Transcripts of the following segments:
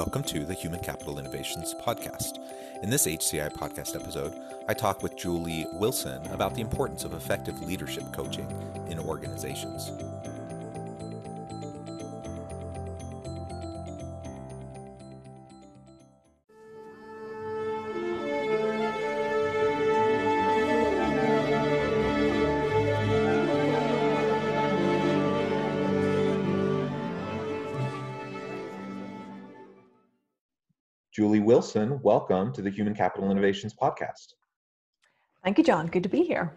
Welcome to the Human Capital Innovations Podcast. In this HCI podcast episode, I talk with Julie Wilson about the importance of effective leadership coaching in organizations. Julie Wilson, welcome to the Human Capital Innovations Podcast. Thank you, John. Good to be here.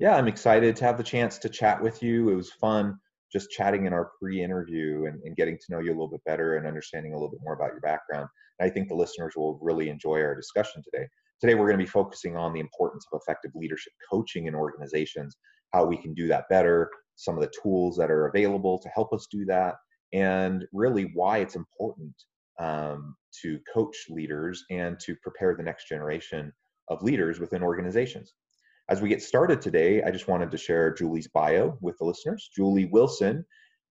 Yeah, I'm excited to have the chance to chat with you. It was fun just chatting in our pre interview and, and, getting to know you a little bit better and understanding a little bit more about your background. And I think the listeners will really enjoy our discussion today. Today, we're going to be focusing on the importance of effective leadership coaching in organizations, how we can do that better, some of the tools that are available to help us do that, and really why it's important um, to coach leaders and to prepare the next generation of leaders within organizations. As we get started today, I just wanted to share Julie's bio with the listeners. Julie Wilson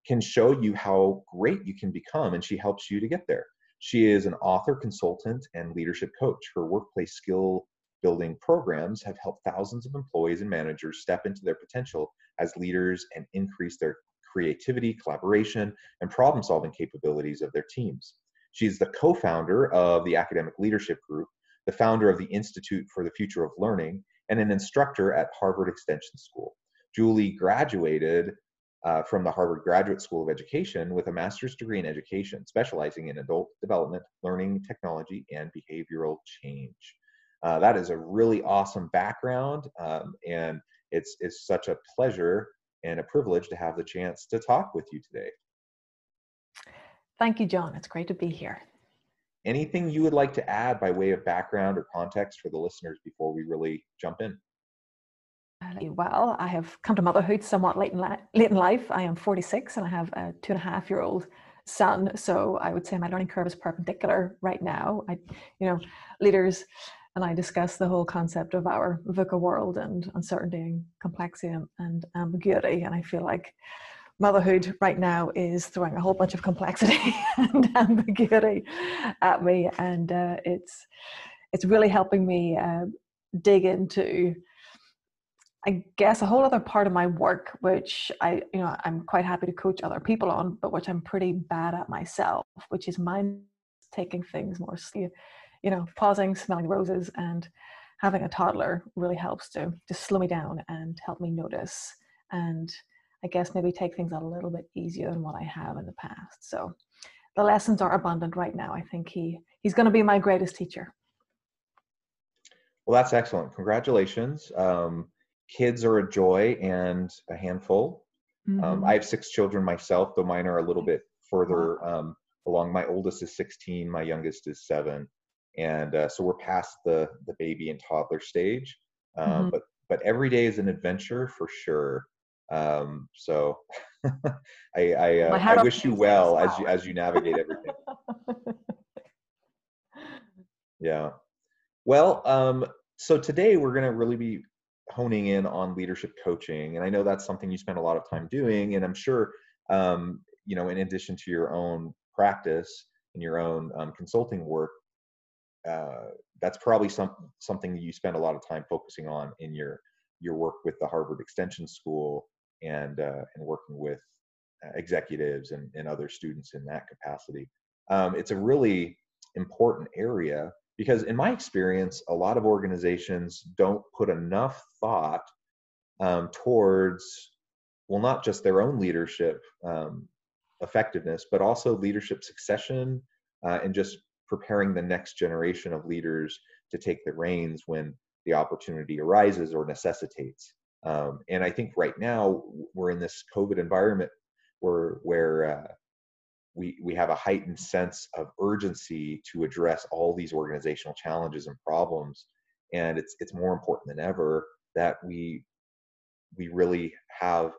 can show you how great you can become, and she helps you to get there. She is an author, consultant, and leadership coach. Her workplace skill building programs have helped thousands of employees and managers step into their potential as leaders and increase their creativity, collaboration, and problem solving capabilities of their teams. She's the co founder of the Academic Leadership Group, the founder of the Institute for the Future of Learning, and an instructor at Harvard Extension School. Julie graduated uh, from the Harvard Graduate School of Education with a master's degree in education, specializing in adult development, learning technology, and behavioral change. Uh, that is a really awesome background, um, and it's, it's such a pleasure and a privilege to have the chance to talk with you today. Thank you, John. It's great to be here. Anything you would like to add by way of background or context for the listeners before we really jump in? Uh, well, I have come to motherhood somewhat late in, li- late in life. I am 46 and I have a two and a half year old son. So I would say my learning curve is perpendicular right now. I, you know, leaders and I discuss the whole concept of our VUCA world and uncertainty and complexity and, and ambiguity. And I feel like motherhood right now is throwing a whole bunch of complexity and ambiguity at me, and uh, it's it's really helping me uh, dig into. I guess a whole other part of my work, which I, you know, I'm quite happy to coach other people on, but which I'm pretty bad at myself, which is mind taking things more, you know, pausing, smelling roses, and having a toddler really helps to just slow me down and help me notice and I guess maybe take things a little bit easier than what I have in the past. So the lessons are abundant right now. I think he he's going to be my greatest teacher. Well, that's excellent. Congratulations. Um, kids are a joy and a handful. Um, mm-hmm. Um, I have six children myself, though mine are a little bit further um, along. My oldest is 16, my youngest is seven, and uh, so we're past the the baby and toddler stage. Um, mm-hmm. But but every day is an adventure for sure. Um, so I, I, uh, I wish you well as you as you navigate everything. yeah. Well, um, so today we're going to really be honing in on leadership coaching, and I know that's something you spend a lot of time doing, and I'm sure um, you know, in addition to your own practice and your own um, consulting work, uh, that's probably some something that you spend a lot of time focusing on in your your work with the Harvard Extension School and uh, and working with uh, executives and, and other students in that capacity. Um, it's a really important area because in my experience, a lot of organizations don't put enough thought um, towards well, not just their own leadership um, effectiveness, but also leadership succession uh, and just preparing the next generation of leaders to take the reins when the opportunity arises or necessitates. Um, and I think right now we're in this COVID environment where where uh, we we have a heightened sense of urgency to address all these organizational challenges and problems and it's it's more important than ever that we we really have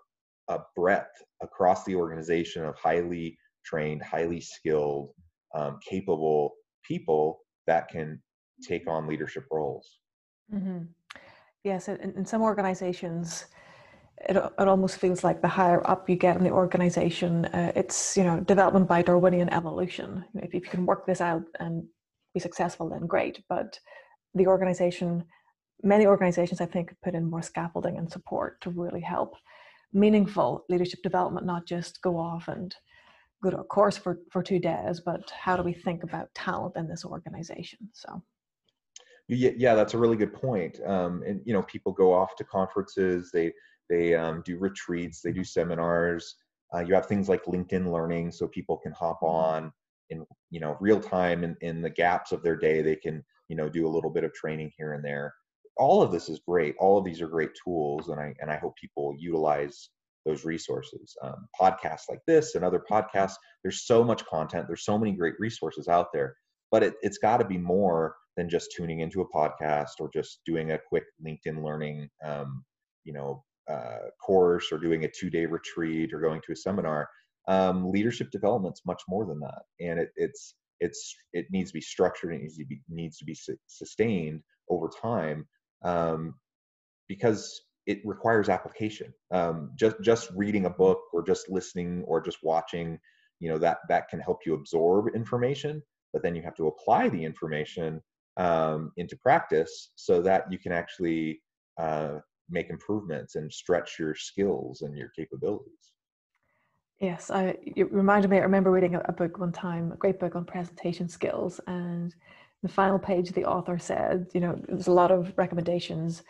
a breadth across the organization of highly trained highly skilled um, capable people that can take on leadership roles mm-hmm. Yes in, in some organizations it, it almost feels like the higher up you get in the organization, uh, it's you know development by Darwinian evolution. If, if you can work this out and be successful, then great. But the organization, many organizations, I think, put in more scaffolding and support to really help meaningful leadership development, not just go off and go to a course for, for two days, but how do we think about talent in this organization? So. Yeah, that's a really good point. Um, and you know, people go off to conferences. They they um, do retreats, they do seminars. Uh, you have things like LinkedIn Learning, so people can hop mm-hmm. on in you know real time in, in the gaps of their day. They can you know do a little bit of training here and there. All of this is great. All of these are great tools, and I and I hope people utilize those resources. Um, podcasts like this and other podcasts. There's so much content. There's so many great resources out there, but it, it's got to be more than just tuning into a podcast or just doing a quick LinkedIn Learning um, you know uh, course or doing a two day retreat or going to a seminar. Um, leadership development's much more than that, and it, it's it's it needs to be structured. It needs to be needs to be su- sustained over time um, because it requires application. Um, just just reading a book or just listening or just watching, you know that that can help you absorb information, but then you have to apply the information um, into practice so that you can actually uh, make improvements and stretch your skills and your capabilities. Yes, I, it reminded me. I remember reading a, a book one time, a great book on presentation skills, and the final page, the author said, you know, there's a lot of recommendations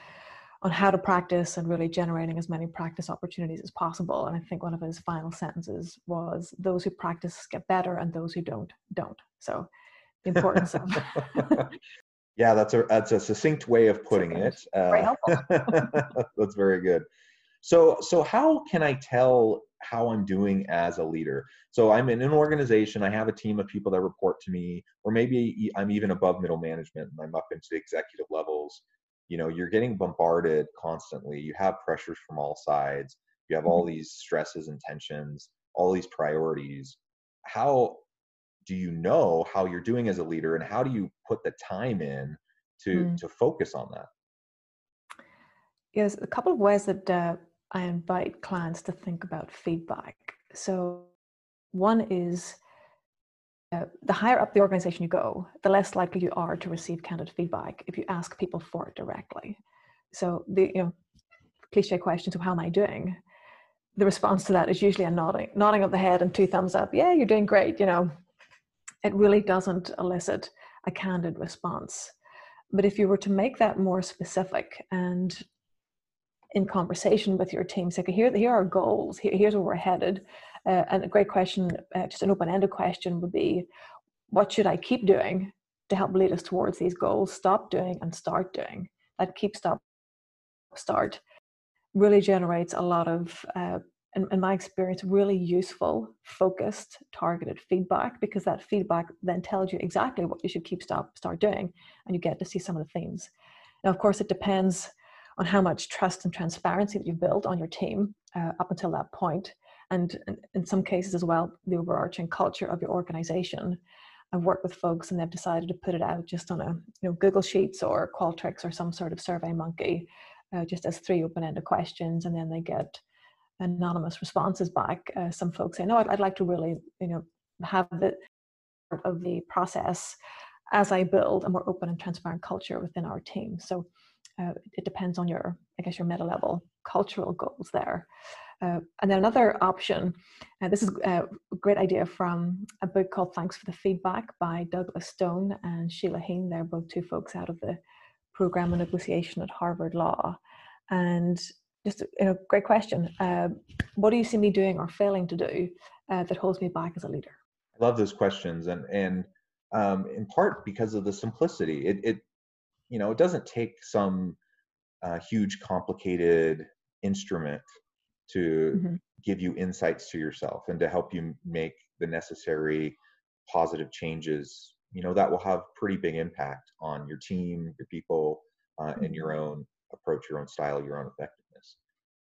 on how to practice and really generating as many practice opportunities as possible. And I think one of his final sentences was, "Those who practice get better, and those who don't don't." So, importance of Yeah, that's a that's a succinct way of putting it. Uh, very helpful. that's very good. So so how can I tell how I'm doing as a leader? So I'm in an organization, I have a team of people that report to me, or maybe I'm even above middle management and I'm up into executive levels. You know, you're getting bombarded constantly. You have pressures from all sides. You have all mm-hmm. these stresses and tensions, all these priorities. How do you know how you're doing as a leader and how do you put the time in to mm. to focus on that? Yes a couple of ways that uh, i invite clients to think about feedback. So one is uh, the higher up the organization you go the less likely you are to receive candid feedback if you ask people for it directly. So the you know cliche questions of how am i doing? The response to that is usually a nodding nodding of the head and two thumbs up yeah you're doing great you know it really doesn't elicit a candid response. But if you were to make that more specific and in conversation with your team, say, okay, here, here are goals, here, here's where we're headed. Uh, and a great question, uh, just an open ended question would be what should I keep doing to help lead us towards these goals? Stop doing and start doing. That keep, stop, start really generates a lot of uh, in, in my experience, really useful, focused, targeted feedback because that feedback then tells you exactly what you should keep stop start doing, and you get to see some of the themes. Now, of course, it depends on how much trust and transparency that you've built on your team uh, up until that point, and in, some cases as well, the overarching culture of your organization. I've worked with folks and they've decided to put it out just on a you know Google Sheets or Qualtrics or some sort of Survey Monkey, uh, just as three open-ended questions, and then they get anonymous responses back. Uh, some folks say, no, I'd, I'd, like to really, you know, have the part of the process as I build a more open and transparent culture within our team. So uh, it depends on your, I guess, your meta level cultural goals there. Uh, and then another option, uh, this is a great idea from a book called Thanks for the Feedback by Douglas Stone and Sheila Heen. They're both two folks out of the program of negotiation at Harvard Law. And just you know, great question. Uh, what do you see me doing or failing to do uh, that holds me back as a leader? I love those questions, and and um, in part because of the simplicity. It, it you know it doesn't take some uh, huge complicated instrument to mm-hmm. give you insights to yourself and to help you make the necessary positive changes you know that will have pretty big impact on your team your people uh, and your mm-hmm. own approach your own style your own effectiveness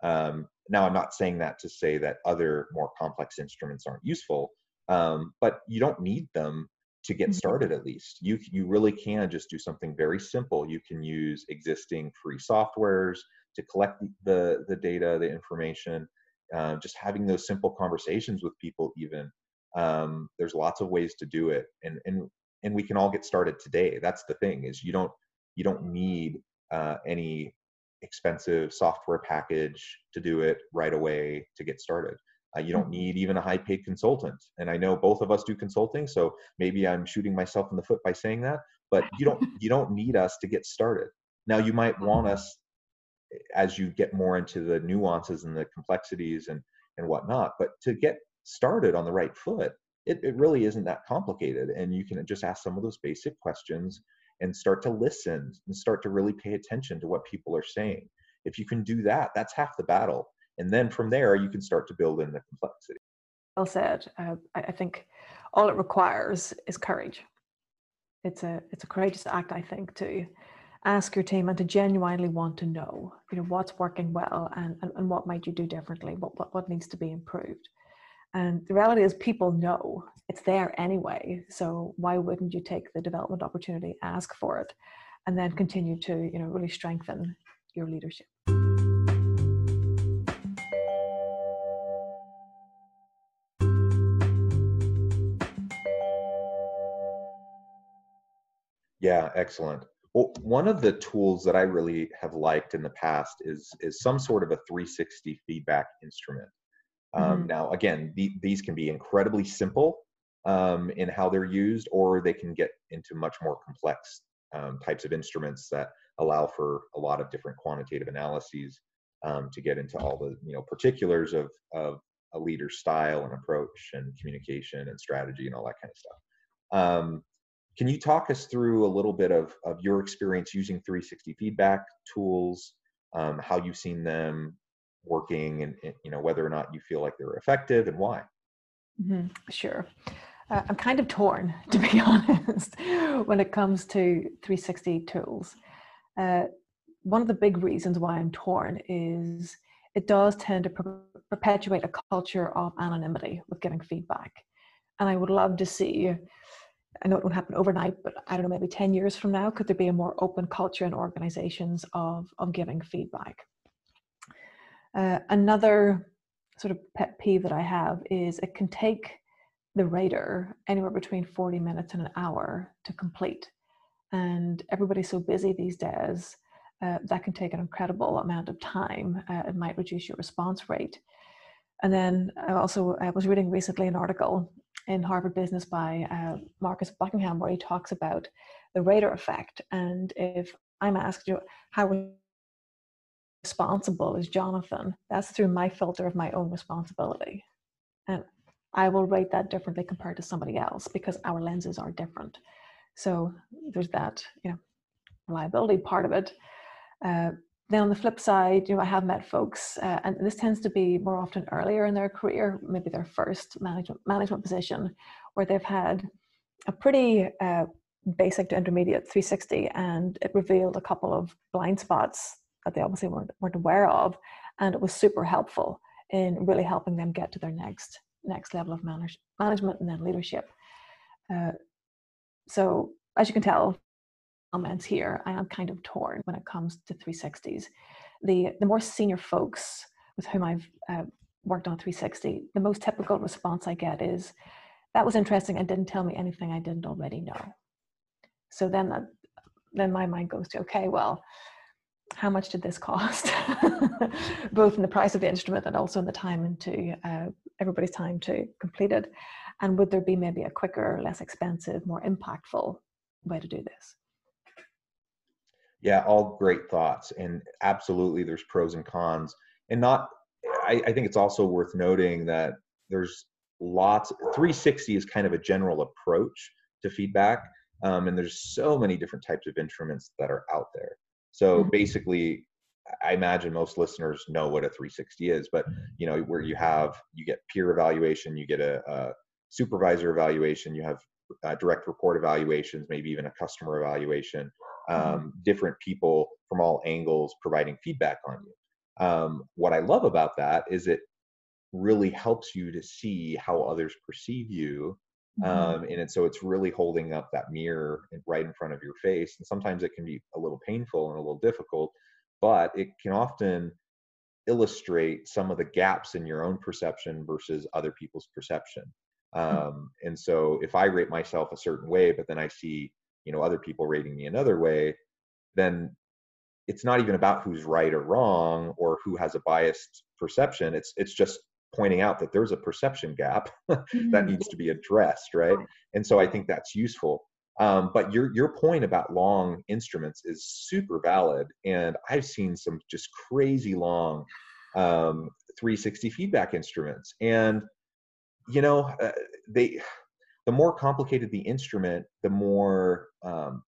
um, now i'm not saying that to say that other more complex instruments aren't useful um, but you don't need them to get mm-hmm. started at least. You you really can just do something very simple. You can use existing free softwares to collect the the data the information uh, just having those simple conversations with people even. Um, there's lots of ways to do it and and and we can all get started today. That's the thing is you don't you don't need uh, any expensive software package to do it right away to get started uh, you don't mm-hmm. need even a high paid consultant and i know both of us do consulting so maybe i'm shooting myself in the foot by saying that but you don't you don't need us to get started now you might want mm-hmm. us as you get more into the nuances and the complexities and and whatnot but to get started on the right foot it, it really isn't that complicated and you can just ask some of those basic questions and start to listen and start to really pay attention to what people are saying. If you can do that that's half the battle. And then from there you can start to build in the complexity. Well said. Uh, I think all it requires is courage. It's a it's a courageous act i think to ask your team and to genuinely want to know you know what's working well and, and, and what might you do differently? What, what what needs to be improved and the reality is, people know it's there anyway. So why wouldn't you take the development opportunity, ask for it, and then continue to, you know, really strengthen your leadership? Yeah, excellent. Well, one of the tools that I really have liked in the past is is some sort of a 360 feedback instrument. Um, mm-hmm. Now, again, the, these can be incredibly simple um, in how they're used, or they can get into much more complex um, types of instruments that allow for a lot of different quantitative analyses um, to get into all the you know particulars of of a leader's style and approach and communication and strategy and all that kind of stuff. Um, can you talk us through a little bit of, of your experience using 360 feedback tools, um, how you've seen them working and, and, you know whether or not you feel like they're effective and why mm-hmm. sure uh, i'm kind of torn to be honest when it comes to 360 tools uh, one of the big reasons why i'm torn is it does tend to per- perpetuate a culture of anonymity with giving feedback and i would love to see I know it won't happen overnight, but I don't know, maybe 10 years from now, could there be a more open culture in organizations of, of giving feedback? Uh, another sort of pet peeve that I have is it can take the rater anywhere between 40 minutes and an hour to complete. And everybody's so busy these days, uh, that can take an incredible amount of time. Uh, it might reduce your response rate. And then I also I was reading recently an article in Harvard Business by uh, Marcus Buckingham where he talks about the rater effect. And if I'm asked you, how responsible as Jonathan, that's through my filter of my own responsibility. And I will rate that differently compared to somebody else because our lenses are different. So there's that, you know, reliability part of it. Uh, then on the flip side, you know, I have met folks, uh, and this tends to be more often earlier in their career, maybe their first management management position, where they've had a pretty uh, basic to intermediate 360, and it revealed a couple of blind spots that they obviously weren't, weren't aware of. And it was super helpful in really helping them get to their next next level of manage, management and then leadership. Uh, so as you can tell, comments here, I am kind of torn when it comes to 360s. The the more senior folks with whom I've uh, worked on 360, the most typical response I get is, "That was interesting and didn't tell me anything I didn't already know." So then that then my mind goes to, okay, well, how much did this cost? Both in the price of the instrument and also in the time into uh, everybody's time to complete it. And would there be maybe a quicker less expensive more impactful way to do this? Yeah all great thoughts. And absolutely there's pros and cons. And not I, I think it's also worth noting that there's lots 360 is kind of a general approach to feedback. Um, and there's so many different types of instruments that are out there so mm-hmm. basically, I imagine most listeners know what a 360 is, but you know where you have you get peer evaluation, you get a, a supervisor evaluation, you have uh, direct report evaluations, maybe even a customer evaluation, mm-hmm. um, different people from all angles providing feedback on you. Um, what I love about that is it really helps you to see how others perceive you. Mm-hmm. Um, and so it's really holding up that mirror right in front of your face. And sometimes it can be a little painful and a little difficult, but it can often illustrate some of the gaps in your own perception versus other people's perception. Hmm. Um, and so if I rate myself a certain way, but then I see, you know, other people rating me another way, then it's not even about who's right or wrong or who has a biased perception. It's it's just pointing out that there's a perception gap mm-hmm. that needs to be addressed, right? And so I think that's useful. Um, but your your point about long instruments is super valid, and I've seen some just crazy long um, 360 feedback instruments, and you know, uh, they the more complicated the instrument, the more um,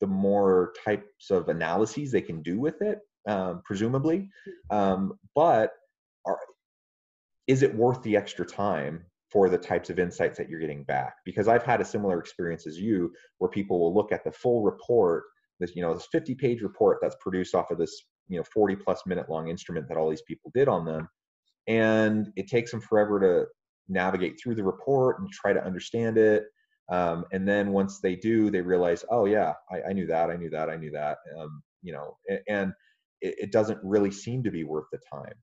the more types of analyses they can do with it, um, presumably. Um, but are, is it worth the extra time for the types of insights that you're getting back? Because I've had a similar experience as you, where people will look at the full report, this you know this 50 page report that's produced off of this you know 40 plus minute long instrument that all these people did on them, and it takes them forever to navigate through the report and try to understand it. Um, and then once they do, they realize, oh yeah, I, I knew that, I knew that, I knew that. Um, you know, and, and it, it, doesn't really seem to be worth the time.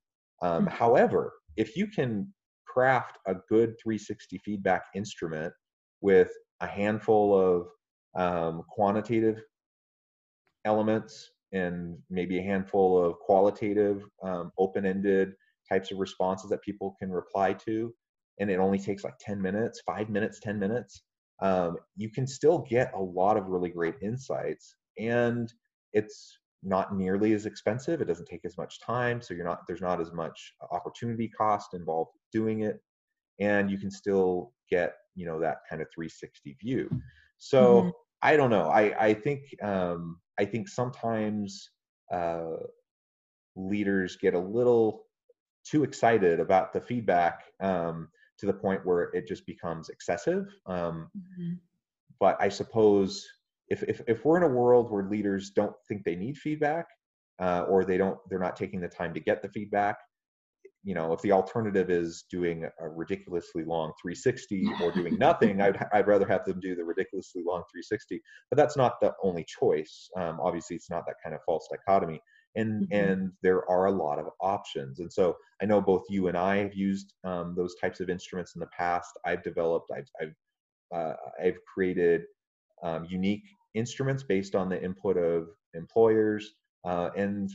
Um, mm-hmm. However, if you can craft a good 360 feedback instrument with a handful of um, quantitative elements and maybe a handful of qualitative, um, open-ended types of responses that people can reply to, and it only takes like 10 minutes, five minutes, 10 minutes, um, you can still get a lot of really great insights. And it's not nearly as expensive. It doesn't take as much time. So you're not, there's not as much opportunity cost involved doing it. And you can still get, you know, that kind of 360 view. So mm-hmm. I don't know. I, I think, um, I think sometimes uh, leaders get a little too excited about the feedback um, to the point where it just becomes excessive. Um, mm-hmm. But I suppose if, if, if we're in a world where leaders don't think they need feedback, uh, or they don't, they're not taking the time to get the feedback, you know, if the alternative is doing a ridiculously long 360 or doing nothing, I'd, I'd rather have them do the ridiculously long 360. But that's not the only choice. Um, obviously, it's not that kind of false dichotomy and mm-hmm. and there are a lot of options and so i know both you and i have used um, those types of instruments in the past i've developed i've i've, uh, I've created um, unique instruments based on the input of employers uh, and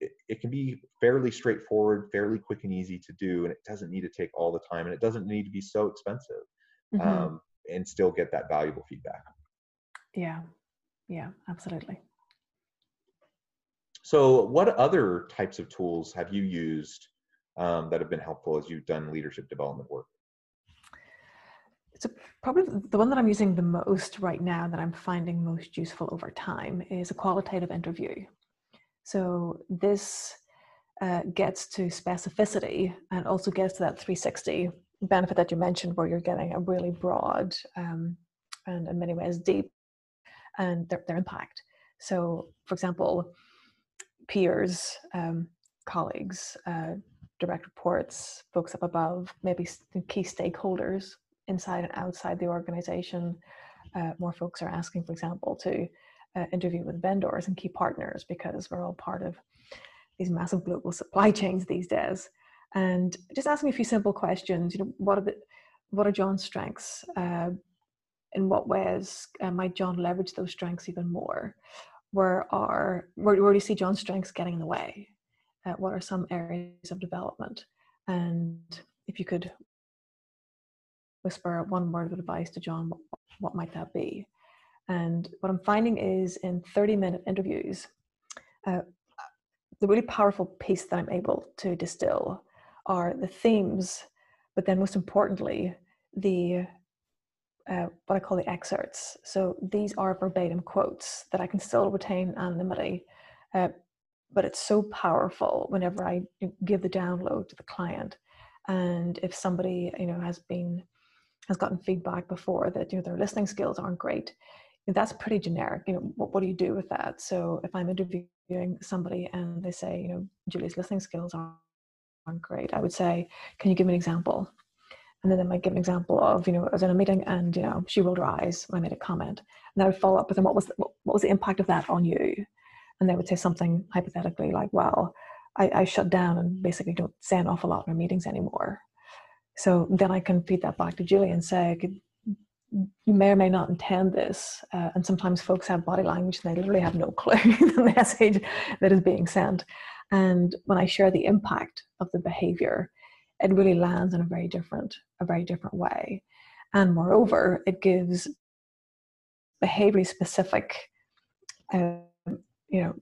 it, it, can be fairly straightforward fairly quick and easy to do and it doesn't need to take all the time and it doesn't need to be so expensive mm-hmm. um, and still get that valuable feedback yeah yeah absolutely so, what other types of tools have you used um, that have been helpful as you've done leadership development work? So, probably the one that I'm using the most right now that I'm finding most useful over time is a qualitative interview. So, this uh, gets to specificity and also gets to that 360 benefit that you mentioned, where you're getting a really broad um, and in many ways deep and their, their impact. So, for example, peers, um, colleagues, uh, direct reports, folks up above, maybe key stakeholders inside and outside the organization. Uh, more folks are asking, for example, to uh, interview with vendors and key partners because we're all part of these massive global supply chains these days. And just asking a few simple questions. You know, what are the what are John's strengths? Uh, in what ways uh, might John leverage those strengths even more? where are where, where do you see John's strengths getting in the way? Uh, what are some areas of development? And if you could whisper one word of advice to John, what, what might that be? And what I'm finding is in 30 minute interviews, uh, the really powerful piece that I'm able to distill are the themes, but then most importantly, the uh, what I call the excerpts. So these are verbatim quotes that I can still retain anonymity, uh, but it's so powerful whenever I give the download to the client. And if somebody, you know, has been has gotten feedback before that you know their listening skills aren't great, that's pretty generic. You know, what, what do you do with that? So if I'm interviewing somebody and they say, you know, Julie's listening skills aren't, aren't great, I would say, can you give me an example? And then they might give an example of, you know, I was in a meeting and, you know, she rolled her eyes when I made a comment. And I would follow up with them, what was, the, what was the impact of that on you? And they would say something hypothetically like, well, I, I shut down and basically don't say an awful lot in our meetings anymore. So then I can feed that back to Julie and say, you may or may not intend this. Uh, and sometimes folks have body language and they literally have no clue the message that is being sent. And when I share the impact of the behavior, it really lands in a very different, a very different way. And moreover, it gives behaviorally specific, uh, you know,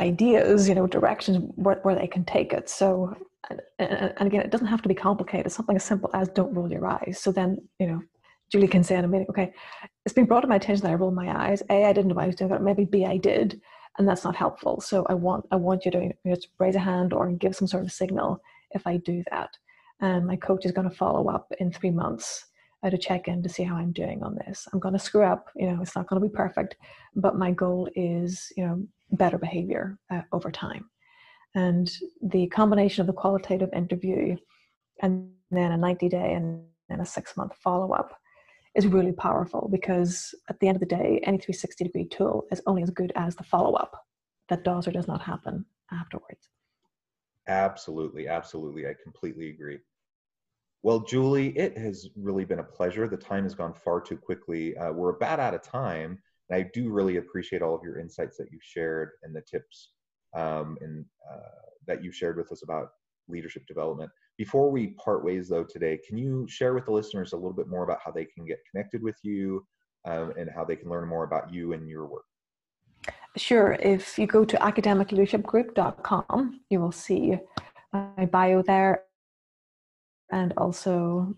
ideas, you know, directions where, where they can take it. So, and, and again, it doesn't have to be complicated. Something as simple as "Don't roll your eyes." So then, you know, Julie can say in a meeting, okay, it's been brought to my attention that I rolled my eyes. A, I didn't know I was doing it. Maybe B, I did, and that's not helpful. So I want I want you to you know, just raise a hand or give some sort of signal if I do that. And my coach is going to follow up in three months to check in to see how I'm doing on this. I'm going to screw up. You know, it's not going to be perfect, but my goal is you know better behavior uh, over time. And the combination of the qualitative interview and then a 90 day and then a six month follow up is really powerful because at the end of the day, any 360 degree tool is only as good as the follow up that does or does not happen afterwards. Absolutely, absolutely. I completely agree. Well, Julie, it has really been a pleasure. The time has gone far too quickly. Uh, we're about out of time. And I do really appreciate all of your insights that you shared and the tips um, and uh, that you shared with us about leadership development. Before we part ways, though, today, can you share with the listeners a little bit more about how they can get connected with you um, and how they can learn more about you and your work? Sure. If you go to academicleadershipgroup.com, you will see my bio there and also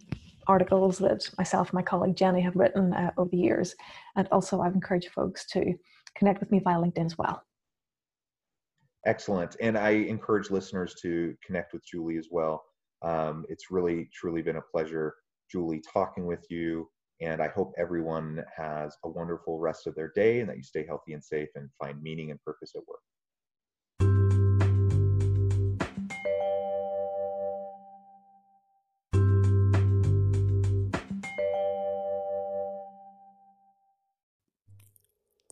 articles that myself and my colleague Jenny have written uh, over the years. And also, I've encouraged folks to connect with me via LinkedIn as well. Excellent. And I encourage listeners to connect with Julie as well. Um, it's really, truly been a pleasure, Julie, talking with you. And I hope everyone has a wonderful rest of their day and that you stay healthy and safe and find meaning and purpose at work.